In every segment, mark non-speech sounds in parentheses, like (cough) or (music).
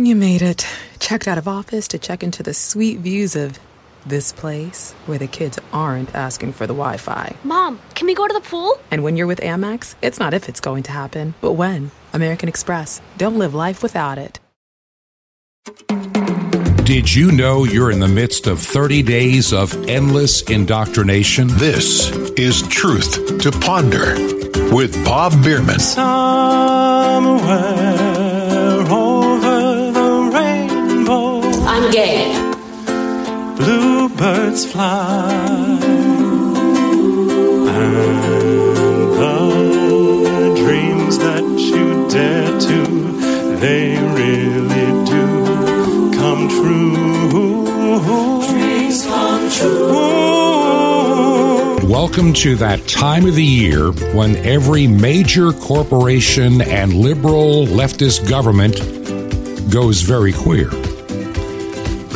You made it. Checked out of office to check into the sweet views of this place where the kids aren't asking for the Wi Fi. Mom, can we go to the pool? And when you're with Amex, it's not if it's going to happen, but when. American Express. Don't live life without it. Did you know you're in the midst of 30 days of endless indoctrination? This is Truth to Ponder with Bob Bierman. Somewhere bluebirds fly. And the dreams that you dare to, they really do come true. Dreams come true. Welcome to that time of the year when every major corporation and liberal leftist government goes very queer.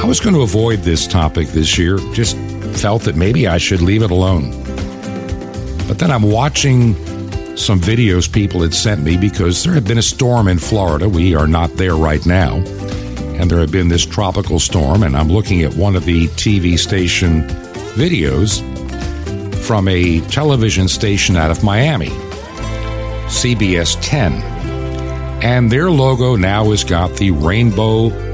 I was going to avoid this topic this year, just felt that maybe I should leave it alone. But then I'm watching some videos people had sent me because there had been a storm in Florida. We are not there right now. And there had been this tropical storm, and I'm looking at one of the TV station videos from a television station out of Miami, CBS 10. And their logo now has got the rainbow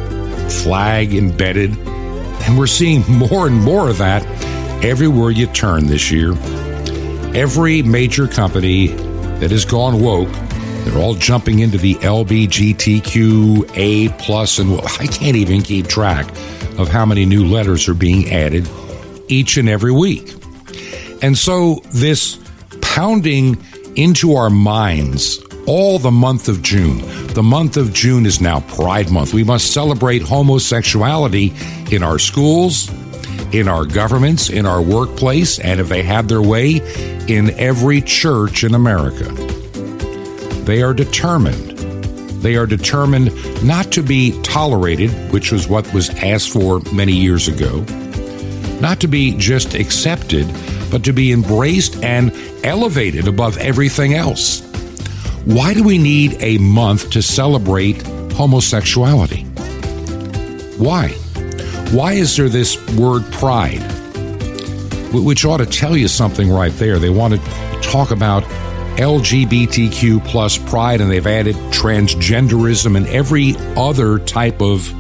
flag embedded. And we're seeing (laughs) more and more of that everywhere you turn this year. Every major company that has gone woke, they're all jumping into the LBGTQ A plus, and I can't even keep track of how many new letters are being added each and every week. And so this pounding into our minds all the month of June. The month of June is now Pride Month. We must celebrate homosexuality in our schools, in our governments, in our workplace, and if they have their way, in every church in America. They are determined. They are determined not to be tolerated, which was what was asked for many years ago, not to be just accepted, but to be embraced and elevated above everything else. Why do we need a month to celebrate homosexuality? Why? Why is there this word pride? Which ought to tell you something right there. They want to talk about LGBTQ plus pride, and they've added transgenderism and every other type of.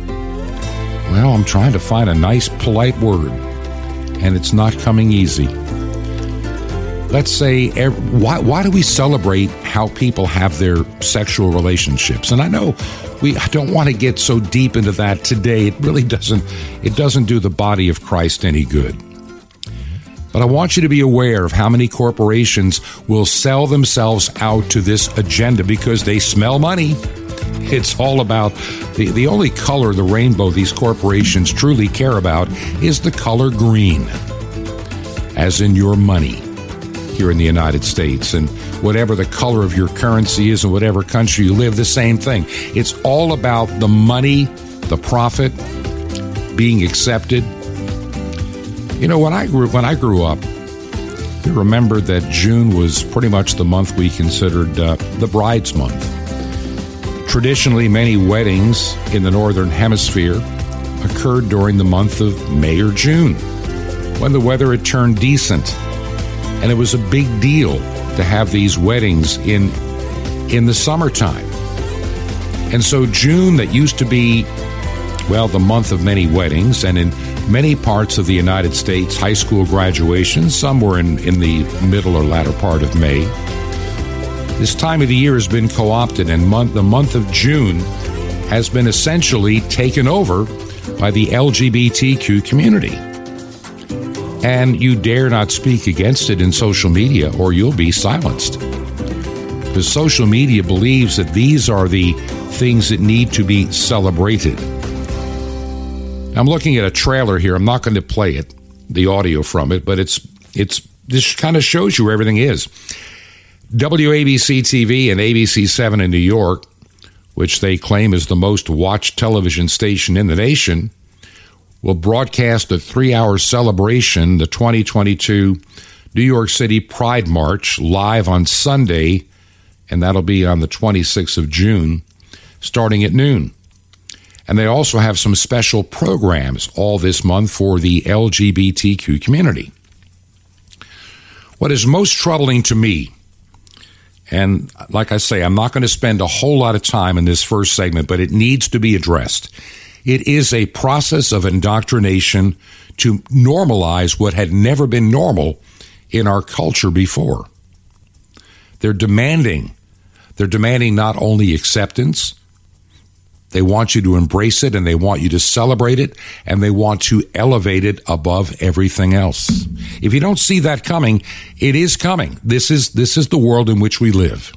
Well, I'm trying to find a nice, polite word, and it's not coming easy let's say why why do we celebrate how people have their sexual relationships? And i know we I don't want to get so deep into that today. It really doesn't it doesn't do the body of christ any good. But i want you to be aware of how many corporations will sell themselves out to this agenda because they smell money. It's all about the, the only color the rainbow these corporations truly care about is the color green as in your money here in the United States. And whatever the color of your currency is in whatever country you live, the same thing. It's all about the money, the profit, being accepted. You know, when I grew when I grew up, we remembered that June was pretty much the month we considered uh, the bride's month. Traditionally, many weddings in the northern hemisphere occurred during the month of May or June, when the weather had turned decent and it was a big deal to have these weddings in in the summertime. And so June that used to be well the month of many weddings and in many parts of the United States high school graduations some were in in the middle or latter part of May. This time of the year has been co-opted and month the month of June has been essentially taken over by the LGBTQ community and you dare not speak against it in social media or you'll be silenced. Because social media believes that these are the things that need to be celebrated. I'm looking at a trailer here. I'm not going to play it, the audio from it, but it's it's this kind of shows you where everything is. WABC TV and ABC 7 in New York, which they claim is the most watched television station in the nation, will broadcast a three hour celebration, the 2022 New York City Pride March, live on Sunday, and that'll be on the 26th of June, starting at noon. And they also have some special programs all this month for the LGBTQ community. What is most troubling to me, and like I say, I'm not going to spend a whole lot of time in this first segment, but it needs to be addressed. It is a process of indoctrination to normalize what had never been normal in our culture before. They're demanding, they're demanding not only acceptance, they want you to embrace it and they want you to celebrate it and they want to elevate it above everything else. If you don't see that coming, it is coming. This is this is the world in which we live.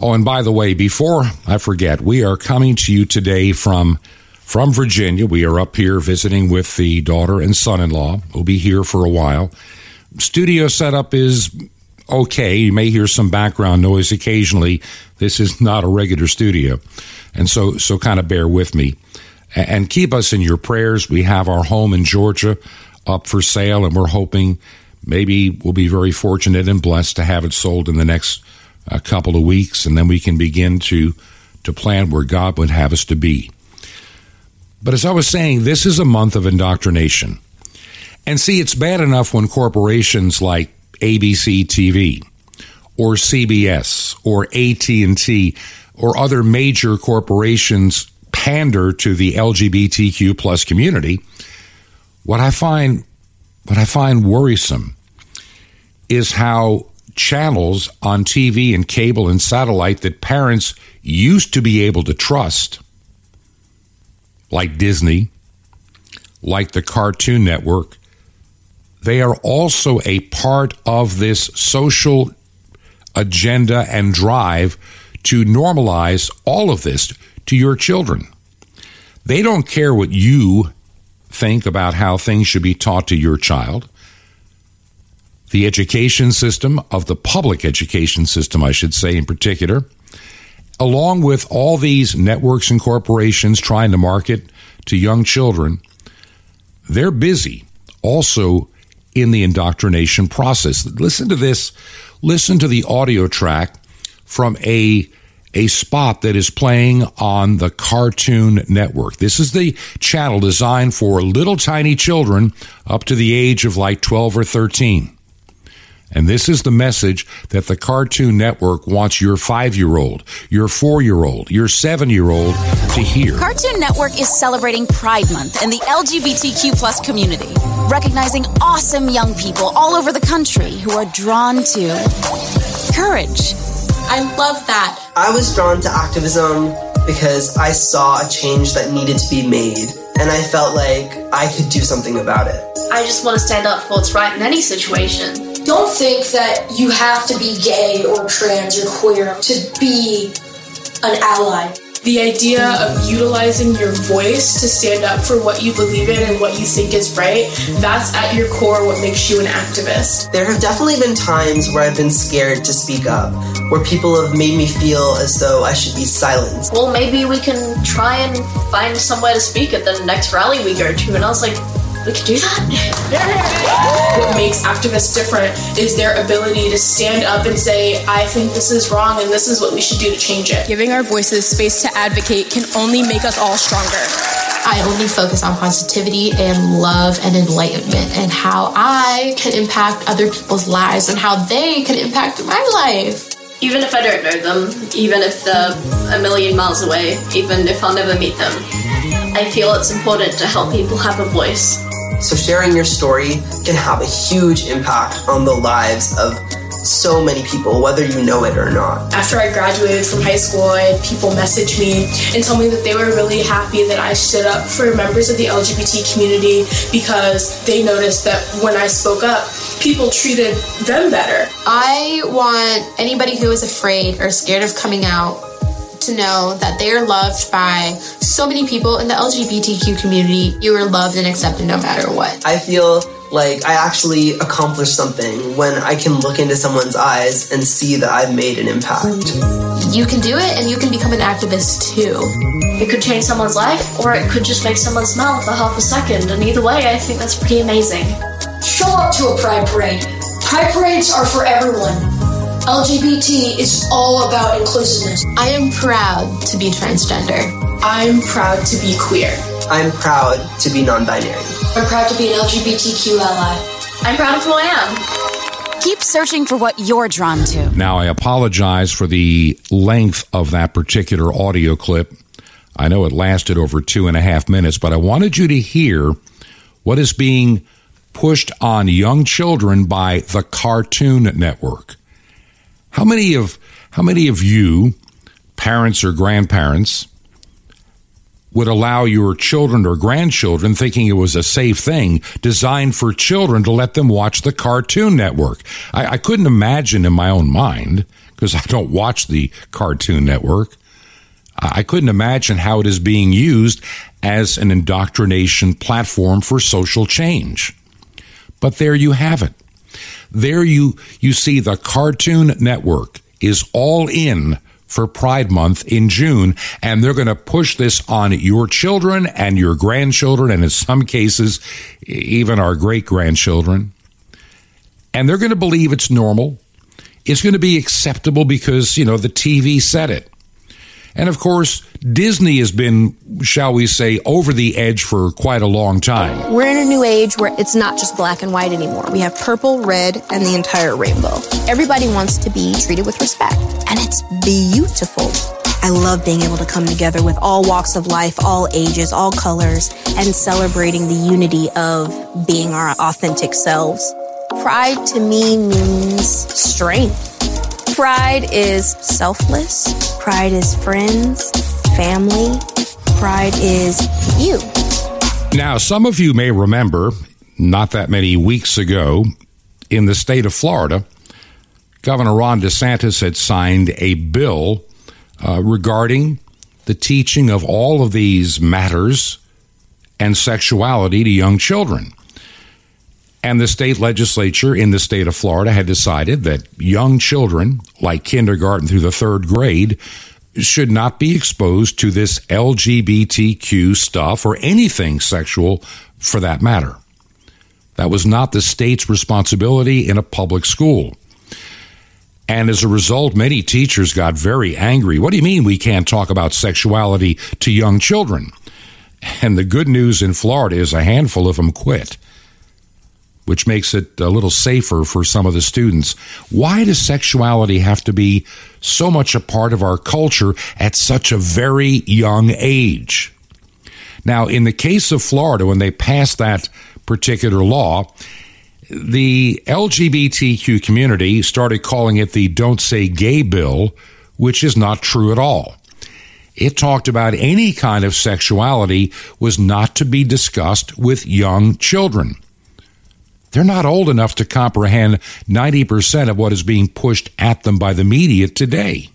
Oh, and by the way, before I forget, we are coming to you today from from Virginia. We are up here visiting with the daughter and son-in-law. We'll be here for a while. Studio setup is okay. You may hear some background noise occasionally. This is not a regular studio. And so, so kind of bear with me and keep us in your prayers. We have our home in Georgia up for sale and we're hoping maybe we'll be very fortunate and blessed to have it sold in the next uh, couple of weeks. And then we can begin to, to plan where God would have us to be. But as I was saying, this is a month of indoctrination. And see, it's bad enough when corporations like ABC TV or CBS or AT&T or other major corporations pander to the LGBTQ plus community, what I find what I find worrisome is how channels on TV and cable and satellite that parents used to be able to trust, like Disney, like the Cartoon Network, they are also a part of this social agenda and drive to normalize all of this to your children. They don't care what you think about how things should be taught to your child. The education system, of the public education system, I should say in particular, along with all these networks and corporations trying to market to young children, they're busy also in the indoctrination process. Listen to this. Listen to the audio track from a a spot that is playing on the Cartoon Network. This is the channel designed for little tiny children up to the age of like 12 or 13. And this is the message that the Cartoon Network wants your five year old, your four year old, your seven year old to hear. Cartoon Network is celebrating Pride Month and the LGBTQ plus community, recognizing awesome young people all over the country who are drawn to courage I love that. I was drawn to activism because I saw a change that needed to be made, and I felt like I could do something about it. I just want to stand up for what's right in any situation. Don't think that you have to be gay or trans or queer to be an ally. The idea of utilizing your voice to stand up for what you believe in and what you think is right, that's at your core what makes you an activist. There have definitely been times where I've been scared to speak up, where people have made me feel as though I should be silenced. Well, maybe we can try and find somewhere to speak at the next rally we go to. And I was like, we could do that? What makes activists different is their ability to stand up and say, I think this is wrong and this is what we should do to change it. Giving our voices space to advocate can only make us all stronger. I only focus on positivity and love and enlightenment and how I can impact other people's lives and how they can impact my life. Even if I don't know them, even if they're a million miles away, even if I'll never meet them, I feel it's important to help people have a voice. So, sharing your story can have a huge impact on the lives of so many people, whether you know it or not. After I graduated from high school, I had people message me and tell me that they were really happy that I stood up for members of the LGBT community because they noticed that when I spoke up, people treated them better. I want anybody who is afraid or scared of coming out to know that they are loved by so many people in the LGBTQ community. You are loved and accepted no matter what. I feel like I actually accomplished something when I can look into someone's eyes and see that I've made an impact. You can do it and you can become an activist too. It could change someone's life or it could just make someone smile for half a second. And either way, I think that's pretty amazing. Show up to a pride parade. Pride parades are for everyone. LGBT is all about inclusiveness. I am proud to be transgender. I'm proud to be queer. I'm proud to be non binary. I'm proud to be an LGBTQ ally. I'm proud of who I am. Keep searching for what you're drawn to. Now, I apologize for the length of that particular audio clip. I know it lasted over two and a half minutes, but I wanted you to hear what is being pushed on young children by the Cartoon Network. How many of how many of you, parents or grandparents, would allow your children or grandchildren thinking it was a safe thing designed for children to let them watch the Cartoon Network. I, I couldn't imagine in my own mind, because I don't watch the Cartoon Network, I couldn't imagine how it is being used as an indoctrination platform for social change. But there you have it. There you, you see the Cartoon Network is all in for Pride Month in June, and they're going to push this on your children and your grandchildren, and in some cases, even our great grandchildren. And they're going to believe it's normal. It's going to be acceptable because, you know, the TV said it. And of course, Disney has been, shall we say, over the edge for quite a long time. We're in a new age where it's not just black and white anymore. We have purple, red, and the entire rainbow. Everybody wants to be treated with respect, and it's beautiful. I love being able to come together with all walks of life, all ages, all colors, and celebrating the unity of being our authentic selves. Pride to me means strength. Pride is selfless. Pride is friends, family. Pride is you. Now, some of you may remember, not that many weeks ago, in the state of Florida, Governor Ron DeSantis had signed a bill uh, regarding the teaching of all of these matters and sexuality to young children. And the state legislature in the state of Florida had decided that young children, like kindergarten through the third grade, should not be exposed to this LGBTQ stuff or anything sexual for that matter. That was not the state's responsibility in a public school. And as a result, many teachers got very angry. What do you mean we can't talk about sexuality to young children? And the good news in Florida is a handful of them quit which makes it a little safer for some of the students. Why does sexuality have to be so much a part of our culture at such a very young age? Now, in the case of Florida, when they passed that particular law, the LGBTQ community started calling it the Don't Say Gay Bill, which is not true at all. It talked about any kind of sexuality was not to be discussed with young children. They're not old enough to comprehend 90% of what is being pushed at them by the media today.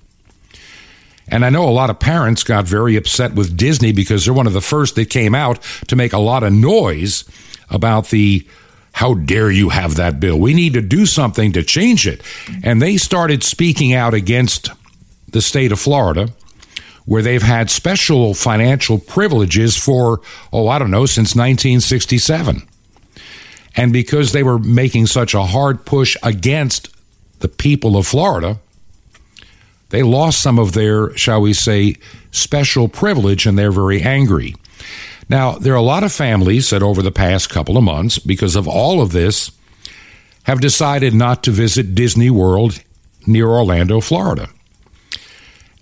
And I know a lot of parents got very upset with Disney because they're one of the first that came out to make a lot of noise about the how dare you have that bill? We need to do something to change it. And they started speaking out against the state of Florida, where they've had special financial privileges for, oh, I don't know, since 1967. And because they were making such a hard push against the people of Florida, they lost some of their, shall we say, special privilege and they're very angry. Now, there are a lot of families that over the past couple of months, because of all of this, have decided not to visit Disney World near Orlando, Florida.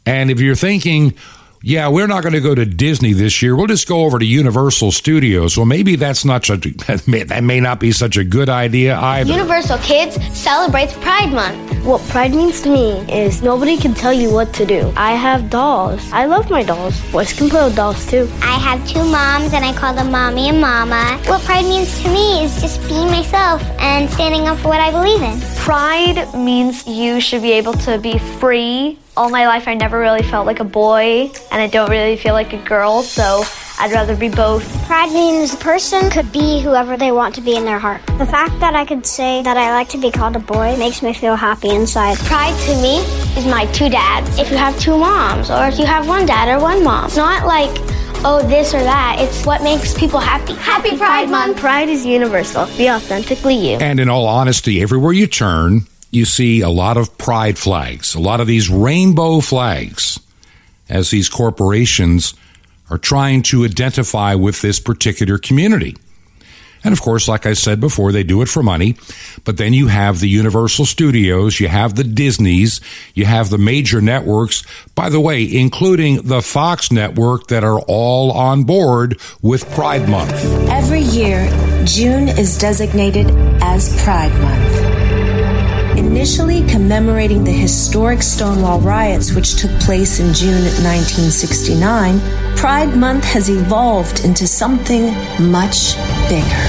And if you're thinking, yeah, we're not going to go to Disney this year. We'll just go over to Universal Studios. Well, maybe that's not such a, (laughs) that may not be such a good idea either. Universal Kids celebrates Pride Month. What Pride means to me is nobody can tell you what to do. I have dolls. I love my dolls. Boys can play with dolls too. I have two moms and I call them mommy and mama. What Pride means to me is just being myself and standing up for what I believe in. Pride means you should be able to be free all my life I never really felt like a boy and I don't really feel like a girl, so I'd rather be both. Pride means a person could be whoever they want to be in their heart. The fact that I could say that I like to be called a boy makes me feel happy inside. Pride to me is my two dads. If you have two moms, or if you have one dad or one mom, it's not like oh, this or that. It's what makes people happy. Happy, happy Pride Month. Pride is universal. Be authentically you. And in all honesty, everywhere you turn, you see a lot of pride flags, a lot of these rainbow flags as these corporations are trying to identify with this particular community. And of course, like I said before, they do it for money. But then you have the Universal Studios, you have the Disneys, you have the major networks, by the way, including the Fox network that are all on board with Pride Month. Every year, June is designated as Pride Month initially commemorating the historic Stonewall riots which took place in June 1969, Pride Month has evolved into something much bigger.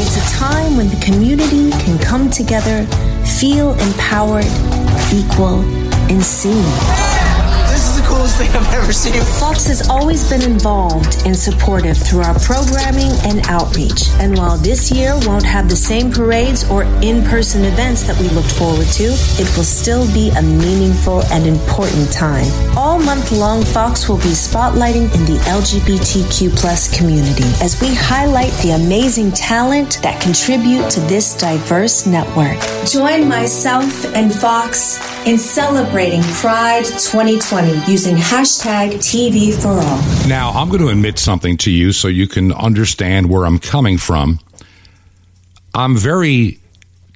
It's a time when the community can come together, feel empowered, equal, and seen coolest thing I've ever seen. Fox has always been involved and supportive through our programming and outreach. And while this year won't have the same parades or in person events that we looked forward to, it will still be a meaningful and important time. All month long, Fox will be spotlighting in the LGBTQ plus community as we highlight the amazing talent that contribute to this diverse network. Join myself and Fox in celebrating Pride 2020 using hashtag TV for All. Now, I'm going to admit something to you so you can understand where I'm coming from. I'm very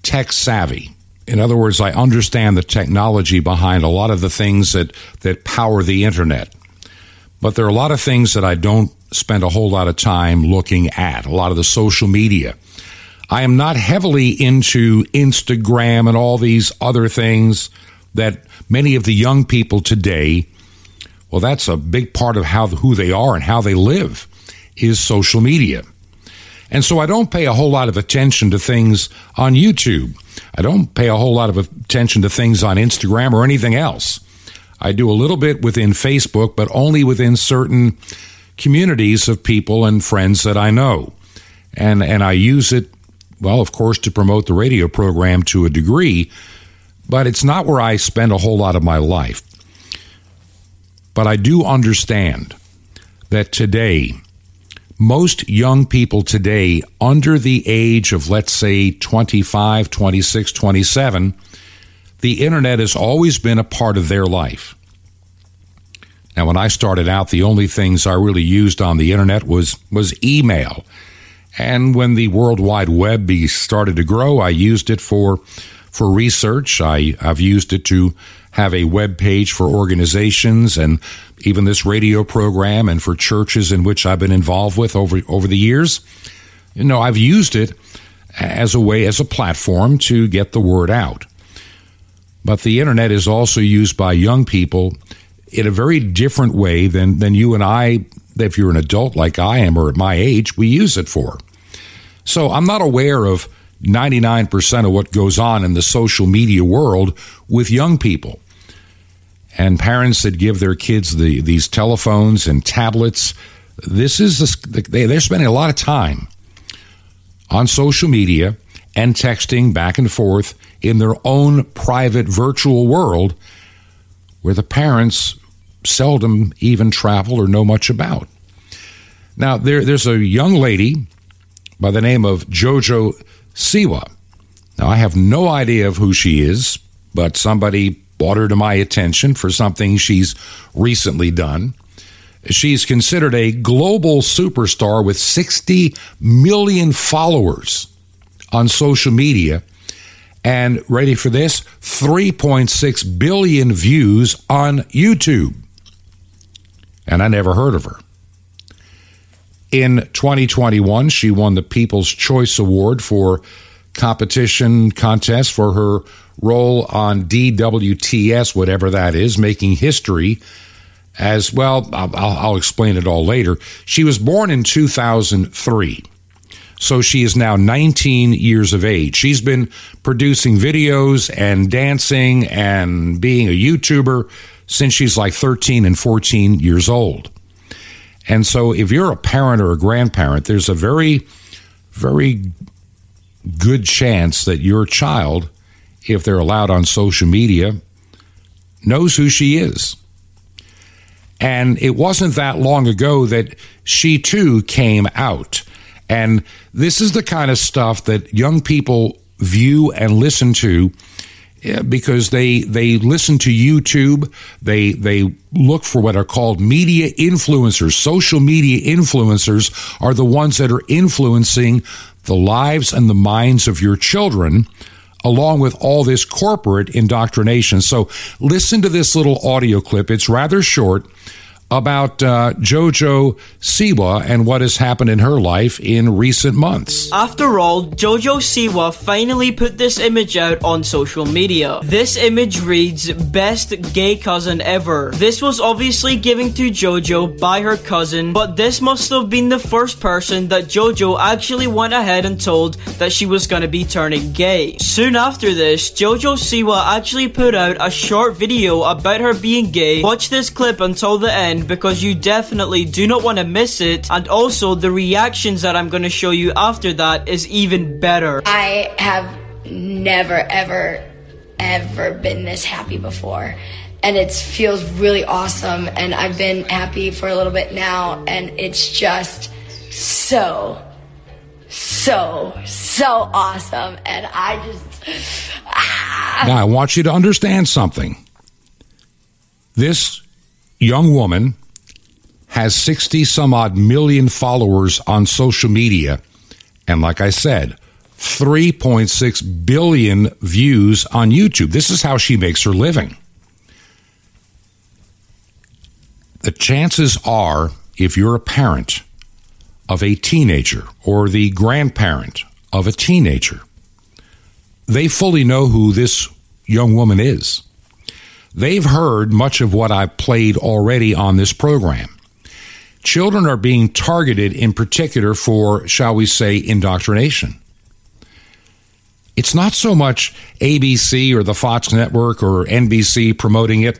tech savvy. In other words, I understand the technology behind a lot of the things that, that power the internet. But there are a lot of things that I don't spend a whole lot of time looking at, a lot of the social media. I am not heavily into Instagram and all these other things that many of the young people today well, that's a big part of how who they are and how they live is social media. And so I don't pay a whole lot of attention to things on YouTube. I don't pay a whole lot of attention to things on Instagram or anything else. I do a little bit within Facebook, but only within certain communities of people and friends that I know. And and I use it well, of course, to promote the radio program to a degree, but it's not where I spend a whole lot of my life. But I do understand that today, most young people today under the age of, let's say, 25, 26, 27, the internet has always been a part of their life. Now, when I started out, the only things I really used on the internet was, was email. And when the World Wide Web started to grow, I used it for, for research. I, I've used it to have a web page for organizations and even this radio program and for churches in which I've been involved with over over the years. You know, I've used it as a way as a platform to get the word out. But the internet is also used by young people in a very different way than than you and I if you're an adult like I am or at my age, we use it for. So I'm not aware of 99% of what goes on in the social media world with young people and parents that give their kids the, these telephones and tablets. This is the, they, they're spending a lot of time on social media and texting back and forth in their own private virtual world where the parents seldom even travel or know much about. Now, there, there's a young lady by the name of Jojo Siwa. Now, I have no idea of who she is, but somebody brought her to my attention for something she's recently done. She's considered a global superstar with 60 million followers on social media. And ready for this? 3.6 billion views on YouTube. And I never heard of her. In 2021, she won the People's Choice Award for competition contest for her role on DWTS, whatever that is, making history as well. I'll, I'll, explain it all later. She was born in 2003. So she is now 19 years of age. She's been producing videos and dancing and being a YouTuber since she's like 13 and 14 years old. And so if you're a parent or a grandparent, there's a very, very good chance that your child if they're allowed on social media, knows who she is. And it wasn't that long ago that she too came out. And this is the kind of stuff that young people view and listen to because they they listen to YouTube. They they look for what are called media influencers. Social media influencers are the ones that are influencing the lives and the minds of your children along with all this corporate indoctrination. So listen to this little audio clip. It's rather short about uh, JoJo Siwa and what has happened in her life in recent months. After all, JoJo Siwa finally put this image out on social media. This image reads, Best gay cousin ever. This was obviously given to JoJo by her cousin, but this must have been the first person that JoJo actually went ahead and told that she was gonna be turning gay. Soon after this, JoJo Siwa actually put out a short video about her being gay. Watch this clip until the end because you definitely do not want to miss it. And also, the reactions that I'm going to show you after that is even better. I have never, ever, ever been this happy before. And it feels really awesome. And I've been happy for a little bit now. And it's just so, so, so awesome. And I just. Ah. Now, I want you to understand something. This young woman has 60 some odd million followers on social media. And like I said, 3.6 billion views on YouTube. This is how she makes her living. The chances are, if you're a parent of a teenager or the grandparent of a teenager, they fully know who this young woman is. They've heard much of what I've played already on this program. Children are being targeted in particular for, shall we say, indoctrination. It's not so much ABC or the Fox network or NBC promoting it.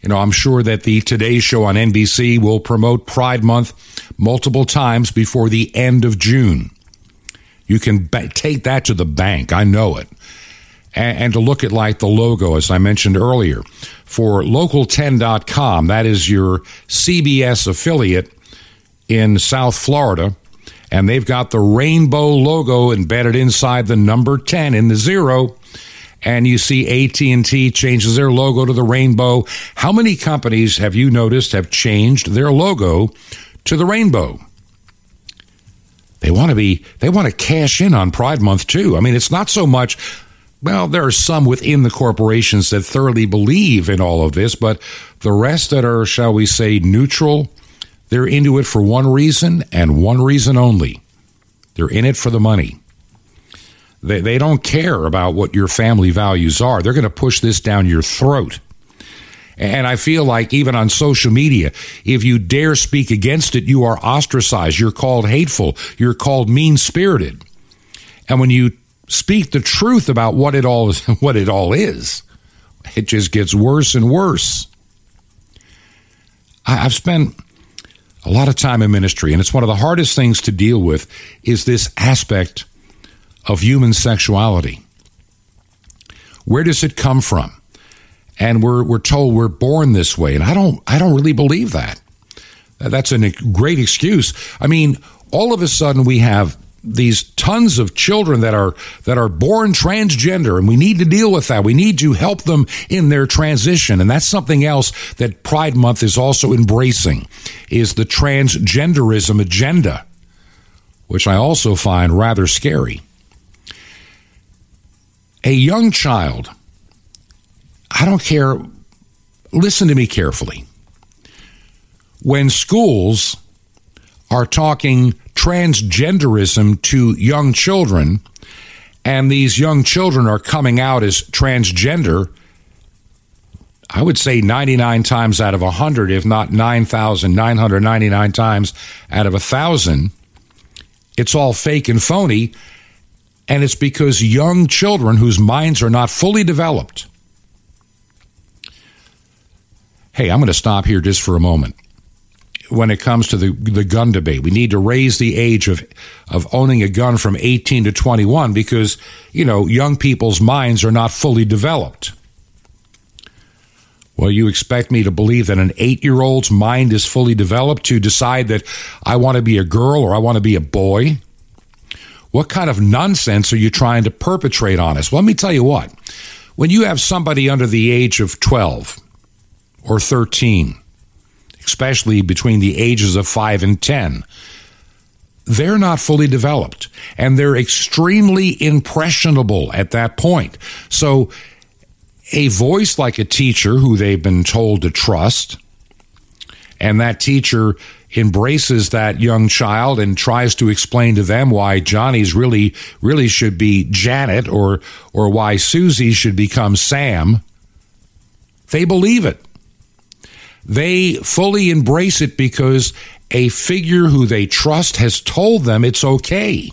You know, I'm sure that the Today Show on NBC will promote Pride Month multiple times before the end of June. You can ba- take that to the bank. I know it and, and to look at like the logo, as I mentioned earlier, for local10.com. That is your CBS affiliate in South Florida. And they've got the rainbow logo embedded inside the number 10 in the zero and you see AT&T changes their logo to the rainbow. How many companies have you noticed have changed their logo to the rainbow? They want to be they want to cash in on Pride month too. I mean, it's not so much well, there are some within the corporations that thoroughly believe in all of this, but the rest that are, shall we say, neutral, they're into it for one reason and one reason only. They're in it for the money. They, they don't care about what your family values are. They're going to push this down your throat. And I feel like even on social media, if you dare speak against it, you are ostracized. You're called hateful. You're called mean spirited. And when you speak the truth about what it all is, (laughs) what it all is, it just gets worse and worse. I've spent a lot of time in ministry, and it's one of the hardest things to deal with is this aspect of human sexuality. Where does it come from? And we're we're told we're born this way, and I don't I don't really believe that. That's a great excuse. I mean, all of a sudden we have these tons of children that are that are born transgender and we need to deal with that. We need to help them in their transition. And that's something else that pride month is also embracing is the transgenderism agenda which i also find rather scary. A young child i don't care listen to me carefully. When schools are talking transgenderism to young children, and these young children are coming out as transgender, I would say 99 times out of 100, if not 9,999 times out of 1,000, it's all fake and phony. And it's because young children whose minds are not fully developed. Hey, I'm going to stop here just for a moment when it comes to the the gun debate. We need to raise the age of of owning a gun from 18 to 21 because, you know, young people's minds are not fully developed. Well, you expect me to believe that an 8-year-old's mind is fully developed to decide that I want to be a girl or I want to be a boy? What kind of nonsense are you trying to perpetrate on us? Well, let me tell you what when you have somebody under the age of 12 or 13, especially between the ages of 5 and 10, they're not fully developed and they're extremely impressionable at that point. So, a voice like a teacher who they've been told to trust, and that teacher embraces that young child and tries to explain to them why Johnny's really really should be Janet or or why Susie should become Sam. They believe it. They fully embrace it because a figure who they trust has told them it's okay.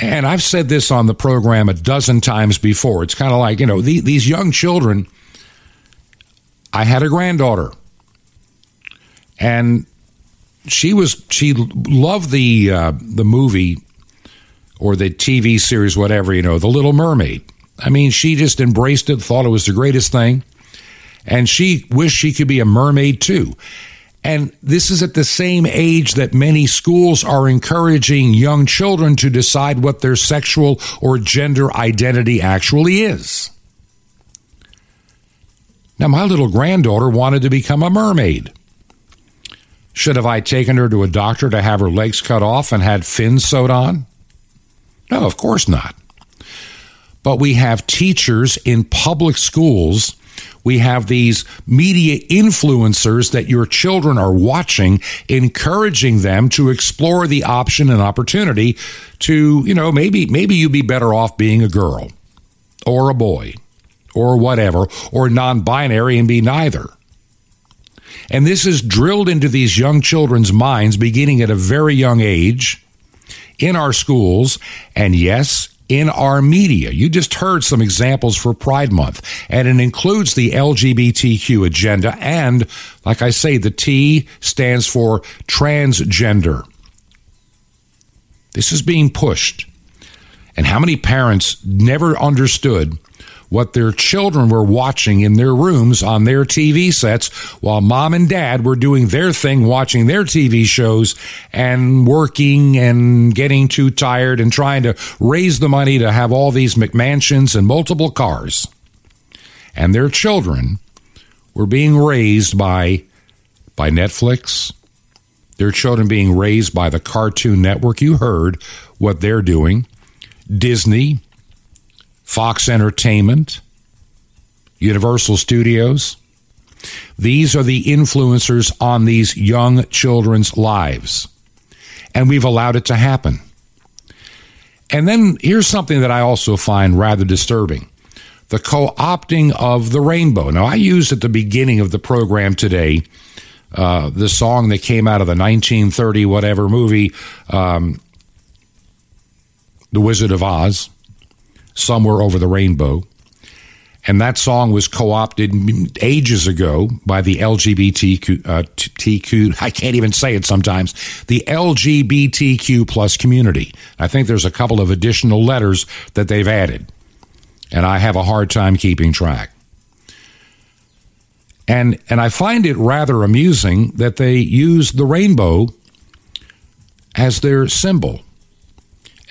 And I've said this on the program a dozen times before. It's kind of like, you know, the, these young children. I had a granddaughter, and she was she loved the uh, the movie or the TV series, whatever you know, The Little Mermaid. I mean, she just embraced it, thought it was the greatest thing, and she wished she could be a mermaid too. And this is at the same age that many schools are encouraging young children to decide what their sexual or gender identity actually is. Now, my little granddaughter wanted to become a mermaid. Should have I taken her to a doctor to have her legs cut off and had fins sewed on? No, of course not. But we have teachers in public schools we have these media influencers that your children are watching, encouraging them to explore the option and opportunity to, you know, maybe maybe you'd be better off being a girl or a boy or whatever, or non-binary and be neither. And this is drilled into these young children's minds beginning at a very young age in our schools. And yes, in our media. You just heard some examples for Pride Month, and it includes the LGBTQ agenda. And, like I say, the T stands for transgender. This is being pushed. And how many parents never understood what their children were watching in their rooms on their TV sets while mom and dad were doing their thing, watching their TV shows and working and getting too tired and trying to raise the money to have all these McMansions and multiple cars. And their children were being raised by, by Netflix, their children being raised by the Cartoon Network. You heard what they're doing. Disney, Fox Entertainment, Universal Studios. These are the influencers on these young children's lives. And we've allowed it to happen. And then here's something that I also find rather disturbing the co opting of the rainbow. Now, I used at the beginning of the program today uh, the song that came out of the 1930 whatever movie, um, The Wizard of Oz somewhere over the rainbow. And that song was co opted ages ago by the LGBTQ, uh, TQ, I can't even say it sometimes, the LGBTQ plus community. I think there's a couple of additional letters that they've added. And I have a hard time keeping track. And, and I find it rather amusing that they use the rainbow as their symbol,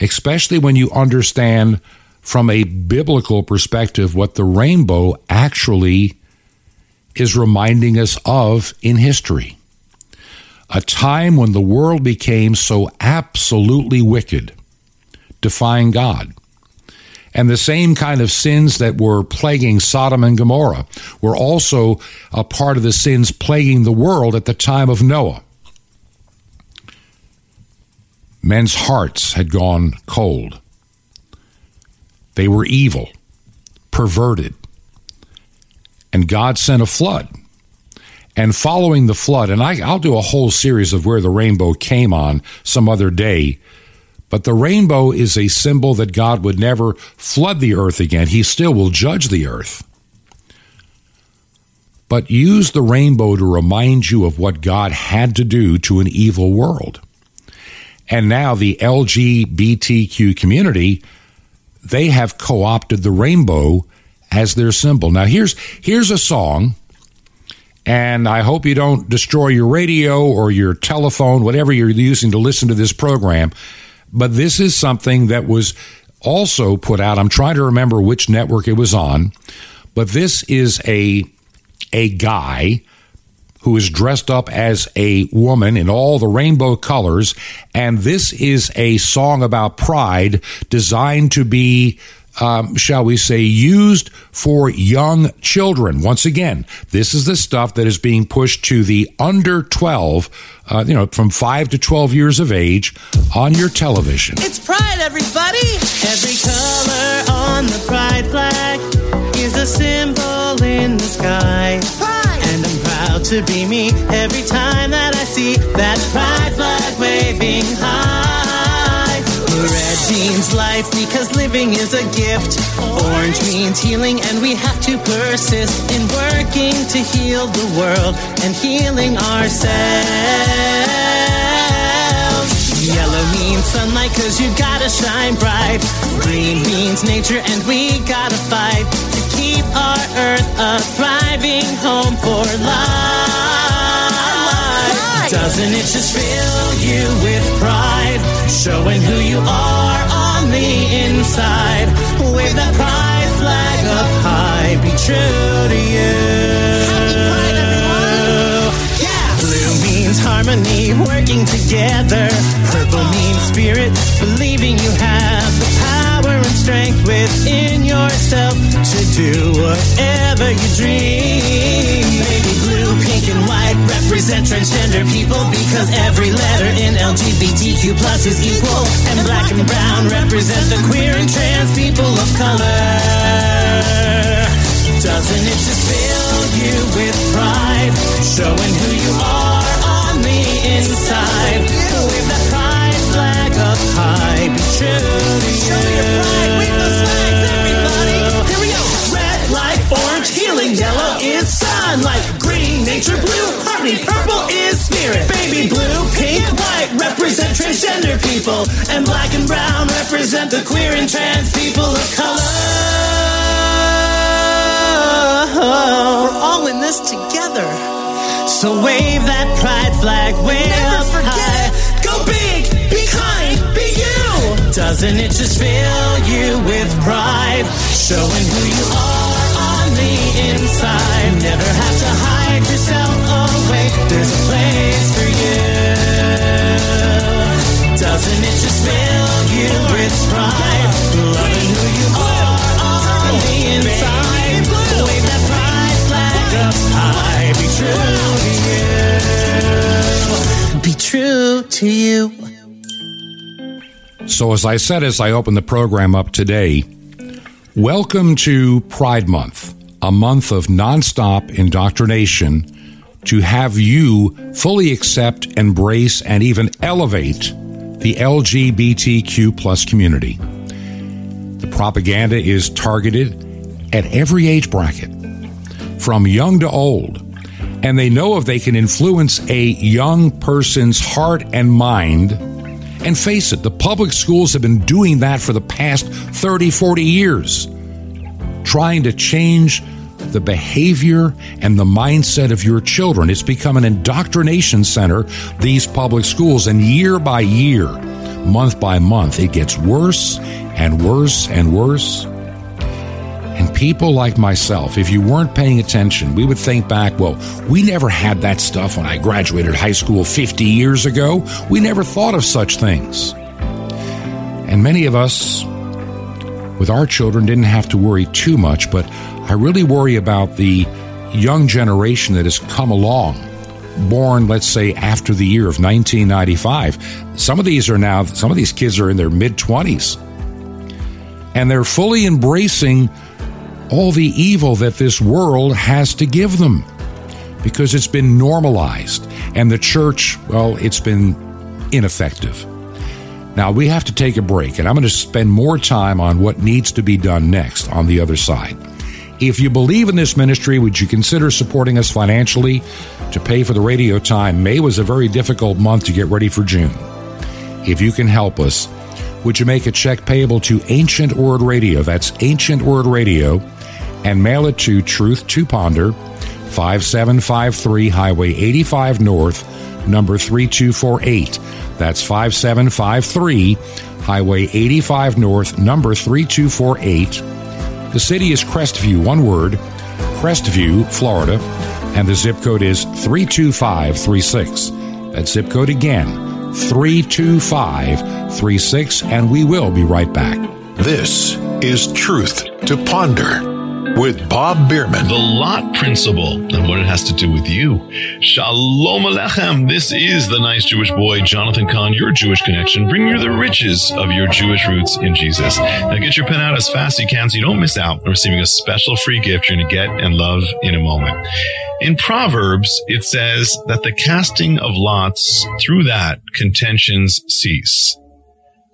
especially when you understand from a biblical perspective what the rainbow actually is reminding us of in history. A time when the world became so absolutely wicked, defying God. And the same kind of sins that were plaguing Sodom and Gomorrah were also a part of the sins plaguing the world at the time of Noah. Men's hearts had gone cold. They were evil, perverted. And God sent a flood. And following the flood, and I, will do a whole series of where the rainbow came on some other day, but the rainbow is a symbol that God would never flood the earth again. He still will judge the earth. But use the rainbow to remind you of what God had to do to an evil world. And now the LGBTQ community they have co-opted the rainbow as their symbol. Now here's here's a song and I hope you don't destroy your radio or your telephone, whatever you're using to listen to this program. But this is something that was also put out, I'm trying to remember which network it was on, but this is a a guy who is dressed up as a woman in all the rainbow colors. And this is a song about pride designed to be um, shall we say, used for young children. Once again, this is the stuff that is being pushed to the under 12, uh, you know, from 5 to 12 years of age on your television. It's Pride, everybody! Every color on the Pride flag is a symbol in the sky. To be me every time that I see that Pride flag waving high. Red means life because living is a gift. Orange means healing, and we have to persist in working to heal the world and healing ourselves. Yellow means sunlight cause you gotta shine bright. Green means nature and we gotta fight keep our earth a thriving home for life. Doesn't it just fill you with pride? Showing who you are on the inside. Wave that pride flag up high. Be true to you. Happy Pride, everyone! Yeah! Blue means harmony, working together. Purple means spirit, believing you have the power strength within yourself to do whatever you dream. Baby blue, pink, and white represent transgender people because every letter in LGBTQ plus is equal. And black and brown represent the queer and trans people of color. Doesn't it just fill you with pride? Showing who you are on the inside. Wave that pride flag up high. Be true to you. Show your pride. Wave those flags, everybody. Here we go. Red like orange, healing. Yellow is sunlight. Green, nature. Blue, harmony. Purple is spirit. Baby blue, pink, white represent transgender people. And black and brown represent the queer and trans people of color. We're all in this together. So wave that pride flag way Never up forget. high. Go big, Doesn't it just fill you with pride? Showing who you are on the inside. Never have to hide yourself away. There's a place for you. Doesn't it just fill you with pride? Loving who you are on the inside. Wave that pride flag up high. Be true to you. Be true to you. So, as I said as I opened the program up today, welcome to Pride Month, a month of nonstop indoctrination to have you fully accept, embrace, and even elevate the LGBTQ plus community. The propaganda is targeted at every age bracket, from young to old, and they know if they can influence a young person's heart and mind. And face it, the public schools have been doing that for the past 30, 40 years, trying to change the behavior and the mindset of your children. It's become an indoctrination center, these public schools, and year by year, month by month, it gets worse and worse and worse. And people like myself, if you weren't paying attention, we would think back, well, we never had that stuff when I graduated high school 50 years ago. We never thought of such things. And many of us, with our children, didn't have to worry too much, but I really worry about the young generation that has come along, born, let's say, after the year of 1995. Some of these are now, some of these kids are in their mid 20s. And they're fully embracing all the evil that this world has to give them because it's been normalized. And the church, well, it's been ineffective. Now, we have to take a break, and I'm going to spend more time on what needs to be done next on the other side. If you believe in this ministry, would you consider supporting us financially to pay for the radio time? May was a very difficult month to get ready for June. If you can help us, would you make a check payable to Ancient Word Radio? That's Ancient Word Radio, and mail it to Truth to Ponder, 5753 Highway 85 North, number 3248. That's 5753 Highway 85 North, number 3248. The city is Crestview, one word, Crestview, Florida, and the zip code is 32536. That zip code again, 32536, and we will be right back. This is Truth to Ponder with Bob Bierman. The Lot Principle and what it has to do with you. Shalom Alechem. This is the nice Jewish boy, Jonathan Cahn, your Jewish connection, bringing you the riches of your Jewish roots in Jesus. Now get your pen out as fast as you can so you don't miss out on receiving a special free gift you're going to get and love in a moment. In Proverbs, it says that the casting of lots, through that, contentions cease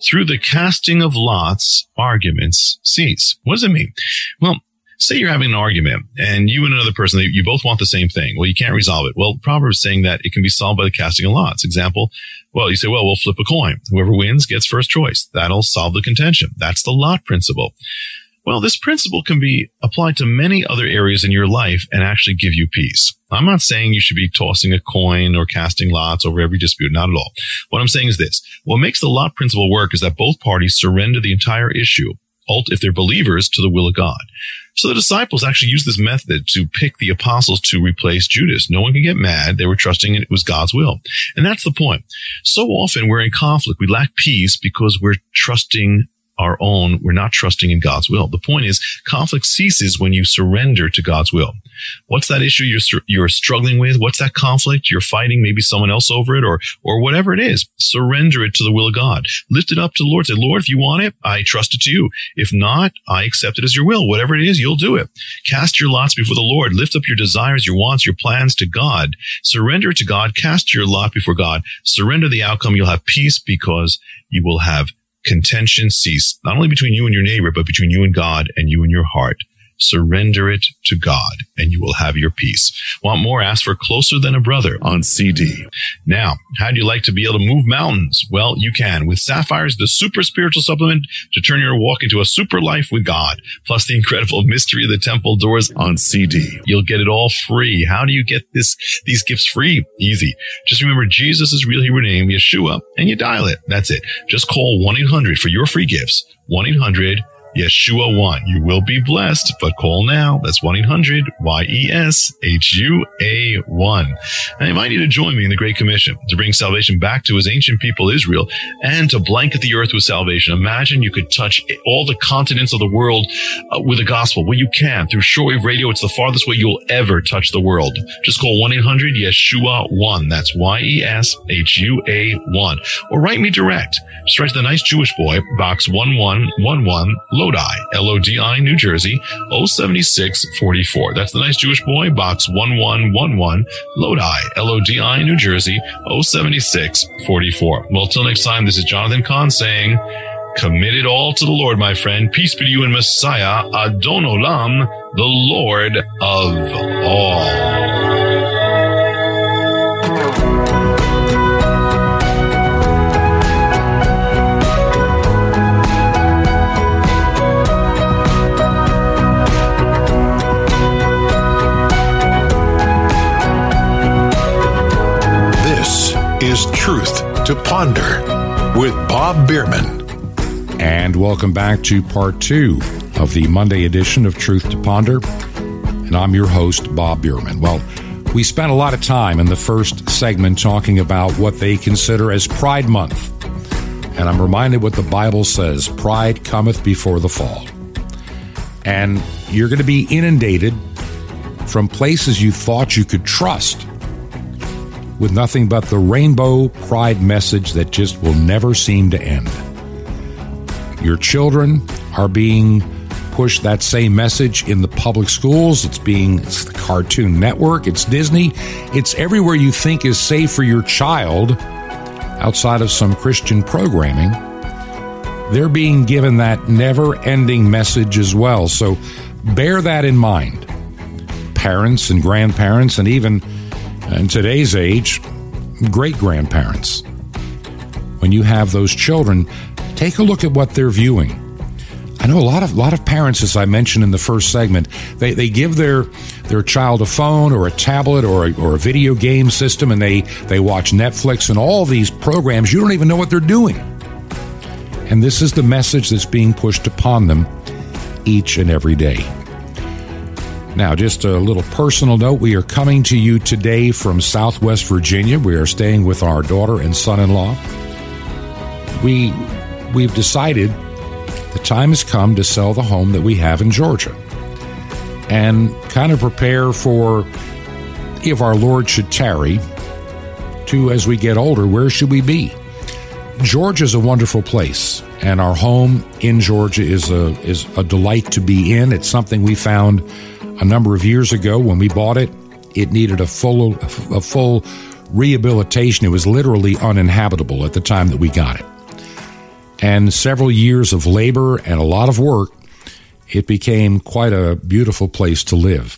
through the casting of lots, arguments cease. What does it mean? Well, say you're having an argument and you and another person, you both want the same thing. Well, you can't resolve it. Well, Proverbs is saying that it can be solved by the casting of lots. Example, well, you say, well, we'll flip a coin. Whoever wins gets first choice. That'll solve the contention. That's the lot principle. Well, this principle can be applied to many other areas in your life and actually give you peace. I'm not saying you should be tossing a coin or casting lots over every dispute. Not at all. What I'm saying is this. What makes the lot principle work is that both parties surrender the entire issue, if they're believers, to the will of God. So the disciples actually used this method to pick the apostles to replace Judas. No one can get mad. They were trusting it was God's will. And that's the point. So often we're in conflict. We lack peace because we're trusting our own. We're not trusting in God's will. The point is conflict ceases when you surrender to God's will. What's that issue you're, you're struggling with? What's that conflict? You're fighting maybe someone else over it or, or whatever it is. Surrender it to the will of God. Lift it up to the Lord. Say, Lord, if you want it, I trust it to you. If not, I accept it as your will. Whatever it is, you'll do it. Cast your lots before the Lord. Lift up your desires, your wants, your plans to God. Surrender it to God. Cast your lot before God. Surrender the outcome. You'll have peace because you will have contention cease, not only between you and your neighbor, but between you and God and you and your heart. Surrender it to God and you will have your peace. Want more? Ask for Closer Than a Brother on CD. Now, how'd you like to be able to move mountains? Well, you can with Sapphires, the super spiritual supplement to turn your walk into a super life with God, plus the incredible (laughs) mystery of the temple doors on CD. You'll get it all free. How do you get this, these gifts free? Easy. Just remember Jesus' is real Hebrew name, Yeshua, and you dial it. That's it. Just call 1-800 for your free gifts. 1-800 Yeshua 1. You will be blessed, but call now. That's 1-800-Y-E-S-H-U-A-1. And I invite you to join me in the Great Commission to bring salvation back to his ancient people Israel and to blanket the earth with salvation. Imagine you could touch all the continents of the world uh, with the gospel. Well, you can through shortwave radio. It's the farthest way you'll ever touch the world. Just call 1-800-Yeshua-1. That's Y-E-S-H-U-A-1. Or write me direct. Just write the nice Jewish boy, box 1111 Lodi, L-O-D-I, New Jersey, 07644. That's the nice Jewish boy, box 1111, Lodi, L-O-D-I, New Jersey, 07644. Well, till next time, this is Jonathan Cahn saying, commit it all to the Lord, my friend. Peace be to you in Messiah, Adon Olam, the Lord of all. Is Truth to Ponder with Bob Bierman. And welcome back to part two of the Monday edition of Truth to Ponder. And I'm your host, Bob Bierman. Well, we spent a lot of time in the first segment talking about what they consider as Pride Month. And I'm reminded what the Bible says Pride cometh before the fall. And you're going to be inundated from places you thought you could trust with nothing but the rainbow pride message that just will never seem to end. Your children are being pushed that same message in the public schools. It's being it's the Cartoon Network, it's Disney, it's everywhere you think is safe for your child outside of some Christian programming. They're being given that never ending message as well. So bear that in mind. Parents and grandparents, and even in today's age, great grandparents. When you have those children, take a look at what they're viewing. I know a lot of lot of parents, as I mentioned in the first segment, they, they give their their child a phone or a tablet or a, or a video game system and they, they watch Netflix and all these programs. You don't even know what they're doing. And this is the message that's being pushed upon them each and every day. Now, just a little personal note we are coming to you today from Southwest Virginia. We are staying with our daughter and son in law. We, we've decided the time has come to sell the home that we have in Georgia and kind of prepare for if our Lord should tarry to as we get older, where should we be? Georgia is a wonderful place, and our home in Georgia is a is a delight to be in. It's something we found a number of years ago when we bought it. It needed a full a full rehabilitation. It was literally uninhabitable at the time that we got it. And several years of labor and a lot of work, it became quite a beautiful place to live.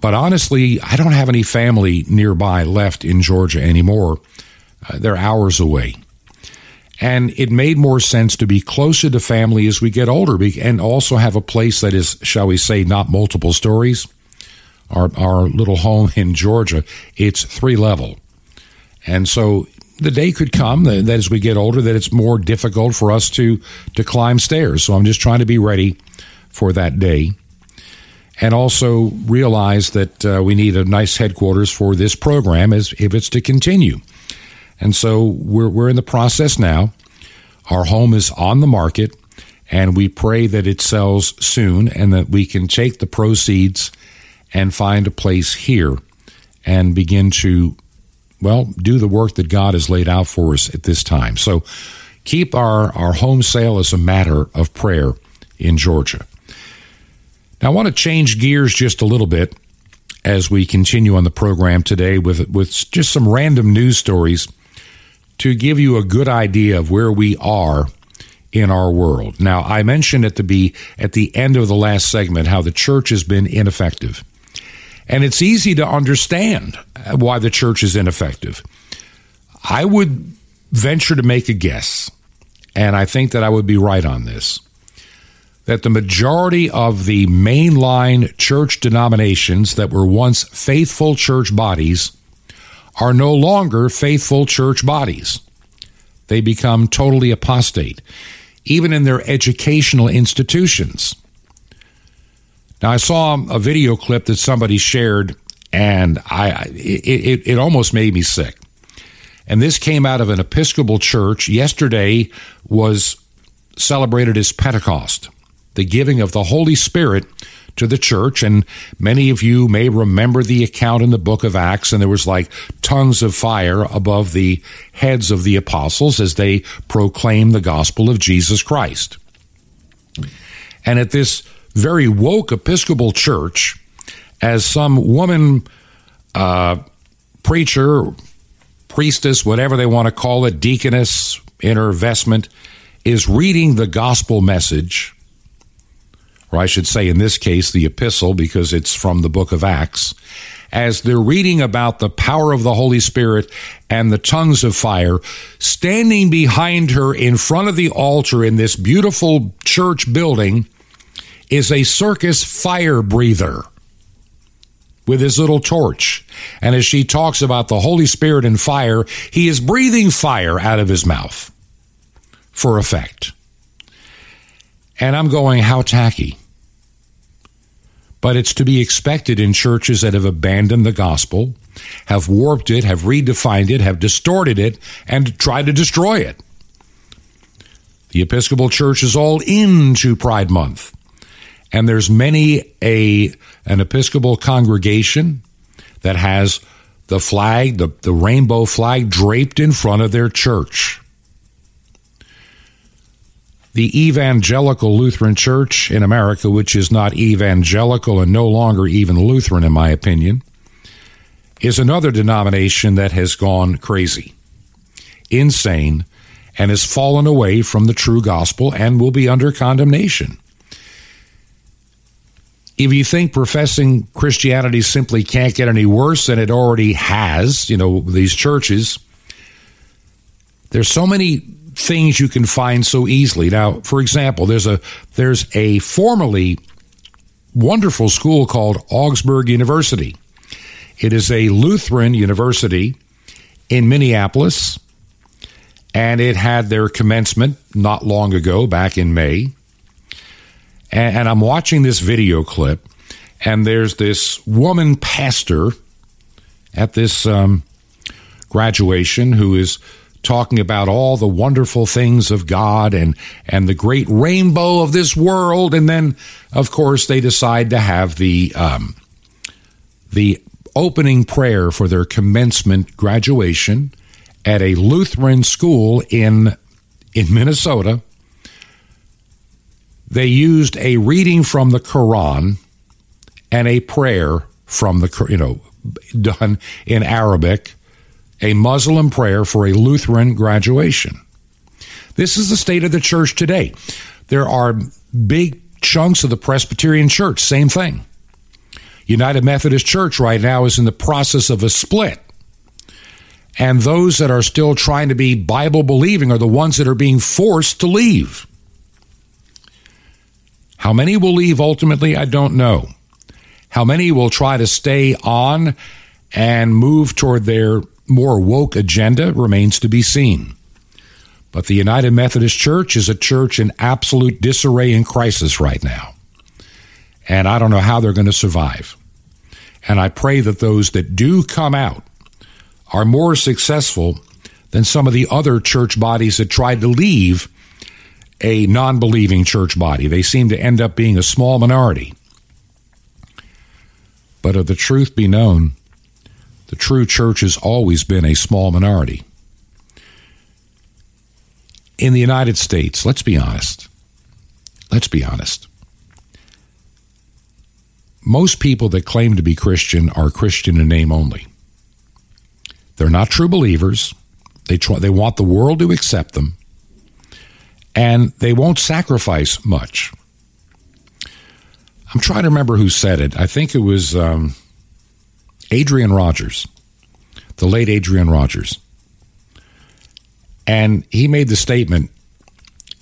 But honestly, I don't have any family nearby left in Georgia anymore. Uh, they're hours away. And it made more sense to be closer to family as we get older and also have a place that is, shall we say, not multiple stories. Our, our little home in Georgia, it's three level. And so the day could come that, that, as we get older, that it's more difficult for us to, to climb stairs. So I'm just trying to be ready for that day. And also realize that uh, we need a nice headquarters for this program as if it's to continue. And so we're, we're in the process now. Our home is on the market, and we pray that it sells soon and that we can take the proceeds and find a place here and begin to, well, do the work that God has laid out for us at this time. So keep our, our home sale as a matter of prayer in Georgia. Now, I want to change gears just a little bit as we continue on the program today with, with just some random news stories to give you a good idea of where we are in our world. Now, I mentioned at the be at the end of the last segment how the church has been ineffective. And it's easy to understand why the church is ineffective. I would venture to make a guess, and I think that I would be right on this, that the majority of the mainline church denominations that were once faithful church bodies are no longer faithful church bodies. They become totally apostate, even in their educational institutions. Now, I saw a video clip that somebody shared, and I it, it, it almost made me sick. And this came out of an Episcopal church. Yesterday was celebrated as Pentecost, the giving of the Holy Spirit to the church. And many of you may remember the account in the book of Acts, and there was like tongues of fire above the heads of the apostles as they proclaimed the gospel of Jesus Christ. And at this very woke Episcopal church, as some woman uh, preacher, priestess, whatever they want to call it, deaconess in her vestment, is reading the gospel message or I should say in this case, the epistle, because it's from the book of Acts, as they're reading about the power of the Holy Spirit and the tongues of fire, standing behind her in front of the altar in this beautiful church building is a circus fire breather with his little torch. And as she talks about the Holy Spirit and fire, he is breathing fire out of his mouth for effect. And I'm going, how tacky but it's to be expected in churches that have abandoned the gospel, have warped it, have redefined it, have distorted it, and tried to destroy it. The Episcopal Church is all into Pride Month, and there's many a an Episcopal congregation that has the flag, the, the rainbow flag draped in front of their church the Evangelical Lutheran Church in America, which is not evangelical and no longer even Lutheran, in my opinion, is another denomination that has gone crazy, insane, and has fallen away from the true gospel and will be under condemnation. If you think professing Christianity simply can't get any worse than it already has, you know, these churches, there's so many things you can find so easily. Now, for example, there's a there's a formerly wonderful school called Augsburg University. It is a Lutheran university in Minneapolis, and it had their commencement not long ago, back in May. And, and I'm watching this video clip, and there's this woman pastor at this um, graduation who is talking about all the wonderful things of God and and the great rainbow of this world, and then of course they decide to have the um, the opening prayer for their commencement graduation at a Lutheran school in in Minnesota. They used a reading from the Quran and a prayer from the you know done in Arabic, a Muslim prayer for a Lutheran graduation. This is the state of the church today. There are big chunks of the Presbyterian church, same thing. United Methodist Church right now is in the process of a split. And those that are still trying to be Bible believing are the ones that are being forced to leave. How many will leave ultimately, I don't know. How many will try to stay on and move toward their more woke agenda remains to be seen. But the United Methodist Church is a church in absolute disarray and crisis right now. And I don't know how they're going to survive. And I pray that those that do come out are more successful than some of the other church bodies that tried to leave a non believing church body. They seem to end up being a small minority. But if the truth be known, the true church has always been a small minority. In the United States, let's be honest. Let's be honest. Most people that claim to be Christian are Christian in name only. They're not true believers. They try, they want the world to accept them, and they won't sacrifice much. I'm trying to remember who said it. I think it was um, Adrian Rogers, the late Adrian Rogers. And he made the statement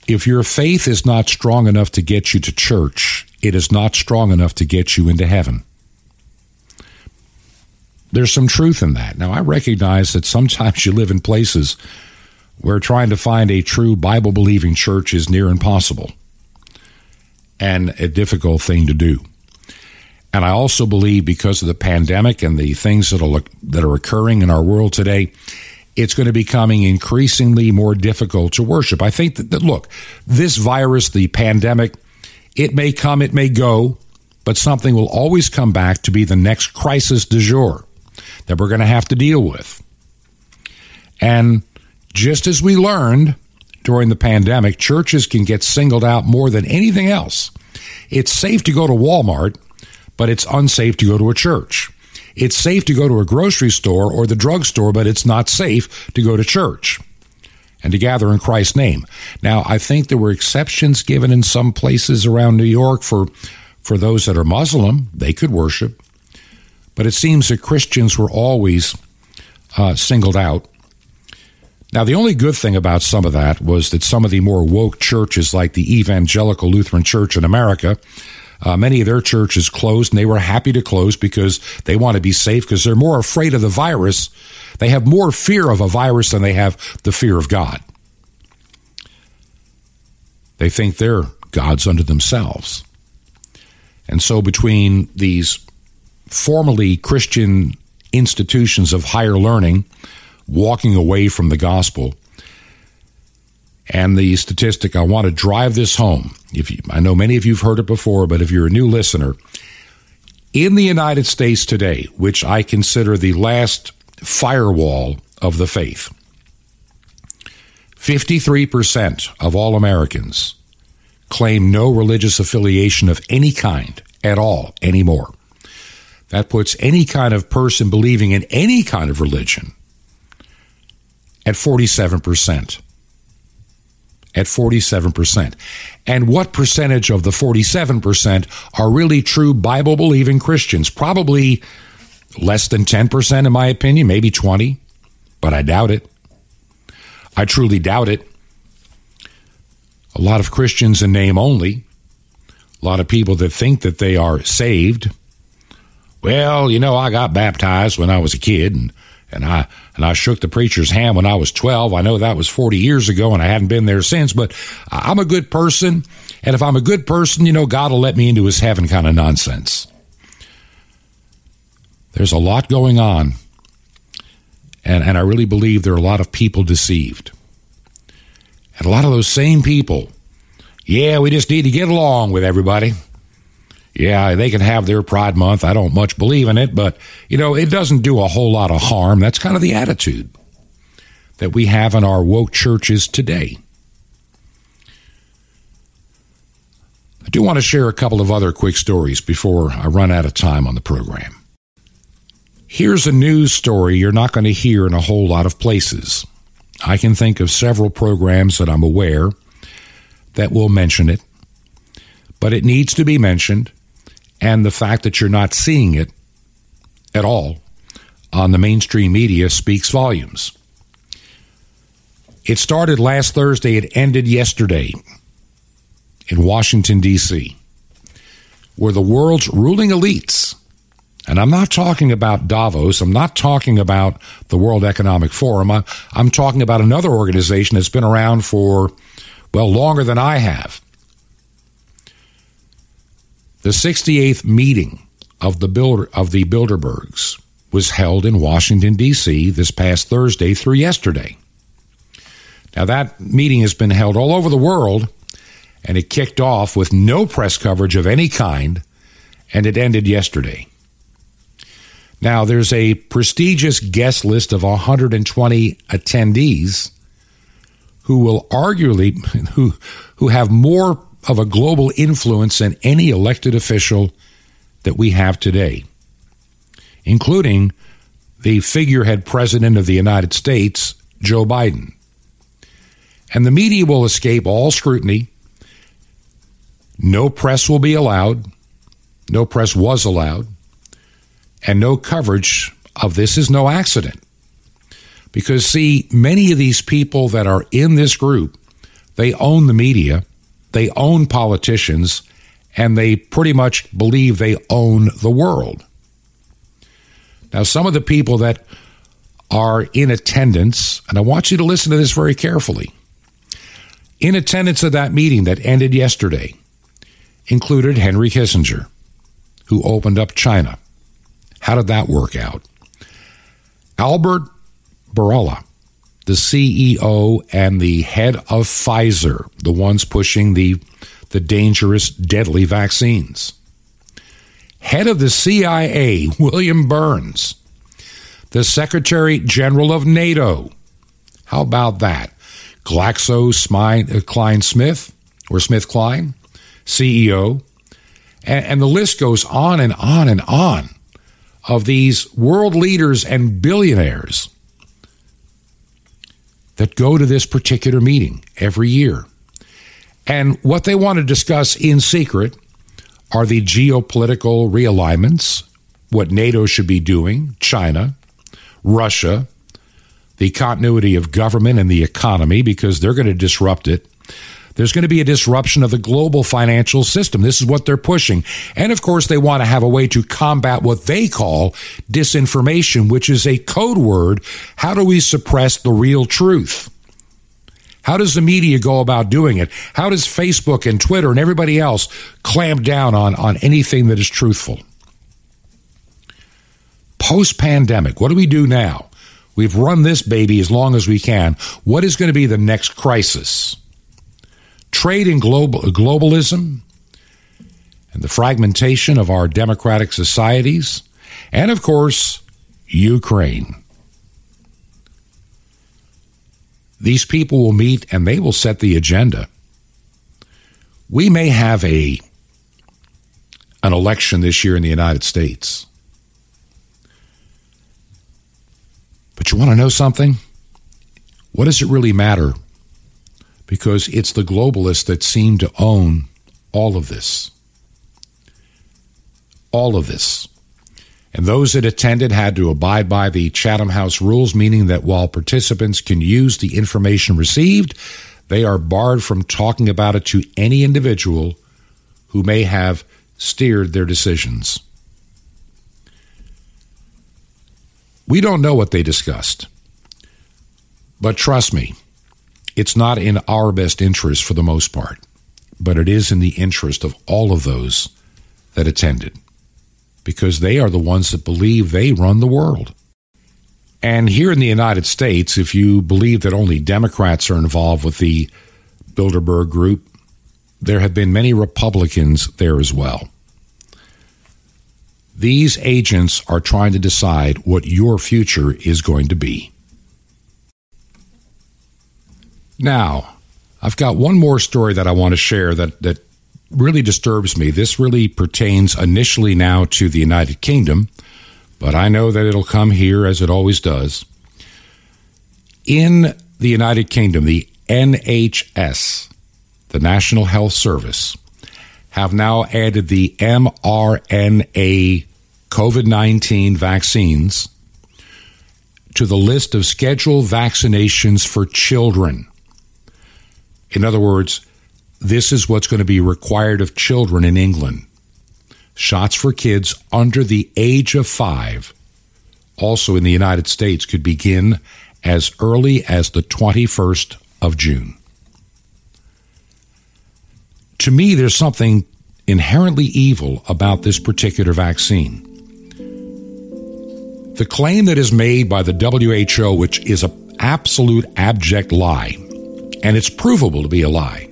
if your faith is not strong enough to get you to church, it is not strong enough to get you into heaven. There's some truth in that. Now, I recognize that sometimes you live in places where trying to find a true Bible believing church is near impossible and a difficult thing to do. And I also believe because of the pandemic and the things that are, that are occurring in our world today, it's going to be becoming increasingly more difficult to worship. I think that, that, look, this virus, the pandemic, it may come, it may go, but something will always come back to be the next crisis du jour that we're going to have to deal with. And just as we learned during the pandemic, churches can get singled out more than anything else. It's safe to go to Walmart, but it's unsafe to go to a church. It's safe to go to a grocery store or the drugstore, but it's not safe to go to church and to gather in Christ's name. Now, I think there were exceptions given in some places around New York for, for those that are Muslim. They could worship. But it seems that Christians were always uh, singled out. Now, the only good thing about some of that was that some of the more woke churches, like the Evangelical Lutheran Church in America, uh, many of their churches closed, and they were happy to close because they want to be safe because they're more afraid of the virus. They have more fear of a virus than they have the fear of God. They think they're gods unto themselves. And so, between these formerly Christian institutions of higher learning walking away from the gospel, and the statistic, I want to drive this home. If you, I know many of you have heard it before, but if you're a new listener, in the United States today, which I consider the last firewall of the faith, 53% of all Americans claim no religious affiliation of any kind at all anymore. That puts any kind of person believing in any kind of religion at 47% at 47%. And what percentage of the 47% are really true Bible believing Christians? Probably less than 10%, in my opinion, maybe 20, but I doubt it. I truly doubt it. A lot of Christians in name only, A lot of people that think that they are saved. Well, you know, I got baptized when I was a kid and, and I and I shook the preacher's hand when I was 12. I know that was 40 years ago and I hadn't been there since, but I'm a good person. And if I'm a good person, you know, God will let me into his heaven kind of nonsense. There's a lot going on. And, and I really believe there are a lot of people deceived. And a lot of those same people, yeah, we just need to get along with everybody. Yeah, they can have their Pride Month. I don't much believe in it, but, you know, it doesn't do a whole lot of harm. That's kind of the attitude that we have in our woke churches today. I do want to share a couple of other quick stories before I run out of time on the program. Here's a news story you're not going to hear in a whole lot of places. I can think of several programs that I'm aware that will mention it, but it needs to be mentioned, and the fact that you're not seeing it at all on the mainstream media speaks volumes. It started last Thursday, it ended yesterday in Washington, D.C., where the world's ruling elites and I'm not talking about Davos. I'm not talking about the World Economic Forum. I, am talking about another organization that's been around for, well, longer than I have. The 68th meeting of the Builder of the Bilderbergs was held in Washington D.C. this past Thursday through yesterday. Now that meeting has been held all over the world and it kicked off with no press coverage of any kind and it ended yesterday. Now, there's a prestigious guest list of 120 attendees who will arguably (laughs) who who have more of a global influence than any elected official that we have today, including the figurehead president of the United States, Joe Biden. And the media will escape all scrutiny. No press will be allowed. No press was allowed and no coverage of this is no accident. Because, see, many of these people that are in this group, they own the media, they own politicians, and they pretty much believe they own the world. Now, some of the people that are in attendance, and I want you to listen to this very carefully. In attendance of that meeting that ended yesterday included Henry Kissinger, who opened up China. How did that work out? Albert Bourla, the CEO and the head of Pfizer, the ones pushing the, the dangerous, deadly vaccines. Head of the CIA, (laughs) William Burns. The Secretary General of NATO. How about that? Glaxo Klein Smith, or Smith Kline, CEO. And, and the list goes on and on and on of these world leaders and billionaires that go to this particular meeting every year. And what they want to discuss in secret are the geopolitical realignments, what NATO should be doing, China, Russia, the continuity of government and the economy, because they're going to disrupt it, there's going to be a disruption of the global financial system. This is what they're pushing. And of course, they want to have a way to combat what they call disinformation, which is a code word. How do we suppress the real truth? How does the media go about doing it? How does Facebook and Twitter and everybody else clamp down on, on anything that is truthful? Post pandemic, what do we do now? We've run this baby as long as we can. What is going to be the next crisis? Trade and global, globalism, and the fragmentation of our democratic societies, and of course, Ukraine. These people will meet and they will set the agenda. We may have a an election this year in the United States. But you want to know something? What does it really matter because it's the globalists that seem to own all of this. All of this. And those that attended had to abide by the Chatham House rules, meaning that while participants can use the information received, they are barred from talking about it to any individual who may have steered their decisions. We don't know what they discussed. But trust me, it's not in our best interest for the most part, but it is in the interest of all of those that attended because they are the ones that believe they run the world. And here in the United States, if you believe that only Democrats are involved with the Bilderberg group, there have been many Republicans there as well. These agents are trying to decide what your future is going to be. Now, I've got one more story that I want to share that, that really disturbs me. This really pertains initially now to the United Kingdom, but I know that it'll come here as it always does. In the United Kingdom, the NHS, the National Health Service, have now added the mRNA COVID 19 vaccines to the list of scheduled vaccinations for children. In other words, this is what's going to be required of children in England. Shots for kids under the age of five, also in the United States, could begin as early as the 21st of June. To me, there's something inherently evil about this particular vaccine. The claim that is made by the WHO, which is an absolute abject lie, and it's provable to be a lie.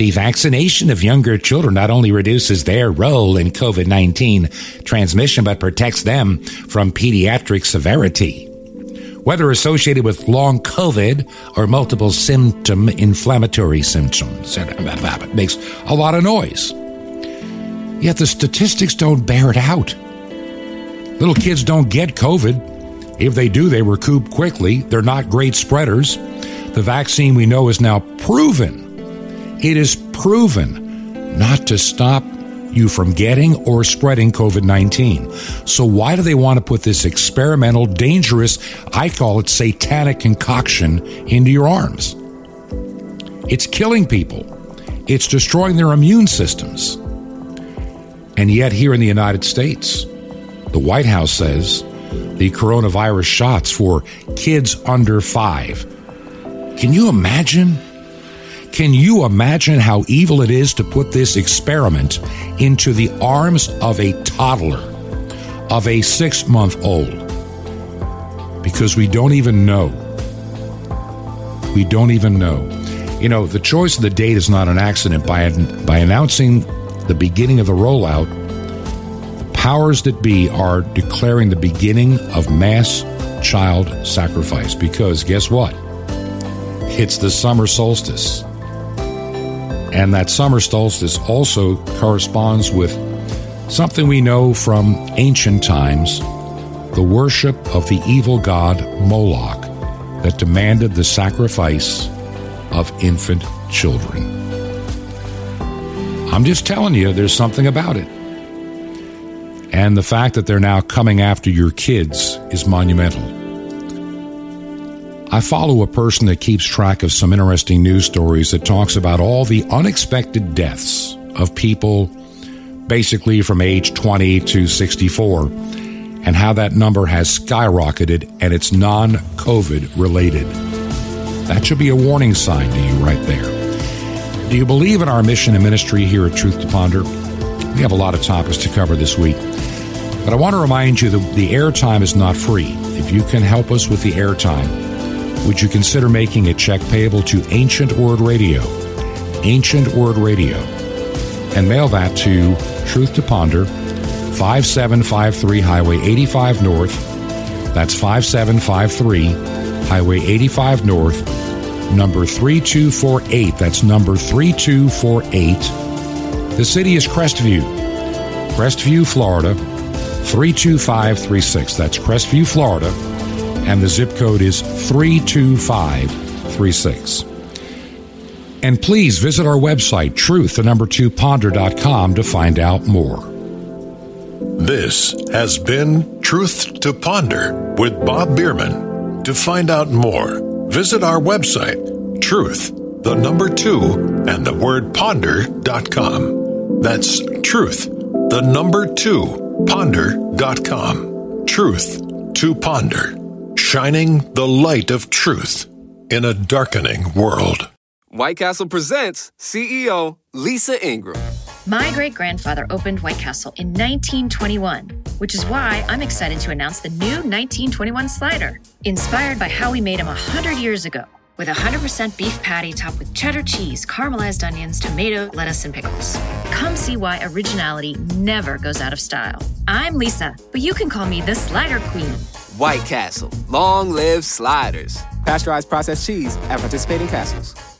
The vaccination of younger children not only reduces their role in COVID 19 transmission, but protects them from pediatric severity. Whether associated with long COVID or multiple symptom inflammatory symptoms, it makes a lot of noise. Yet the statistics don't bear it out. Little kids don't get COVID. If they do, they recoup quickly. They're not great spreaders. The vaccine we know is now proven. It is proven not to stop you from getting or spreading COVID 19. So, why do they want to put this experimental, dangerous, I call it satanic concoction into your arms? It's killing people, it's destroying their immune systems. And yet, here in the United States, the White House says the coronavirus shots for kids under five can you imagine? Can you imagine how evil it is to put this experiment into the arms of a toddler, of a six month old? Because we don't even know. We don't even know. You know, the choice of the date is not an accident. By, by announcing the beginning of the rollout, the powers that be are declaring the beginning of mass child sacrifice. Because guess what? It's the summer solstice. And that summer solstice also corresponds with something we know from ancient times the worship of the evil god Moloch that demanded the sacrifice of infant children. I'm just telling you, there's something about it. And the fact that they're now coming after your kids is monumental. I follow a person that keeps track of some interesting news stories that talks about all the unexpected deaths of people basically from age 20 to 64 and how that number has skyrocketed and it's non COVID related. That should be a warning sign to you right there. Do you believe in our mission and ministry here at Truth to Ponder? We have a lot of topics to cover this week. But I want to remind you that the airtime is not free. If you can help us with the airtime, would you consider making a check payable to Ancient Word Radio, Ancient Word Radio, and mail that to Truth to Ponder, 5753 Highway 85 North. That's 5753 Highway 85 North, number 3248. That's number 3248. The city is Crestview, Crestview, Florida, 32536. That's Crestview, Florida and the zip code is 32536. And please visit our website, truth, the number two ponder.com to find out more. This has been Truth to Ponder with Bob Bierman. To find out more, visit our website, truth, the number two, and the word ponder.com. That's truth, the number two, ponder.com. Truth to ponder, shining the light of truth in a darkening world. White Castle presents CEO Lisa Ingram. My great grandfather opened White Castle in 1921, which is why I'm excited to announce the new 1921 slider, inspired by how we made them 100 years ago, with a 100% beef patty topped with cheddar cheese, caramelized onions, tomato, lettuce, and pickles. Come see why originality never goes out of style. I'm Lisa, but you can call me the Slider Queen. White Castle. Long live sliders. Pasteurized processed cheese at participating castles.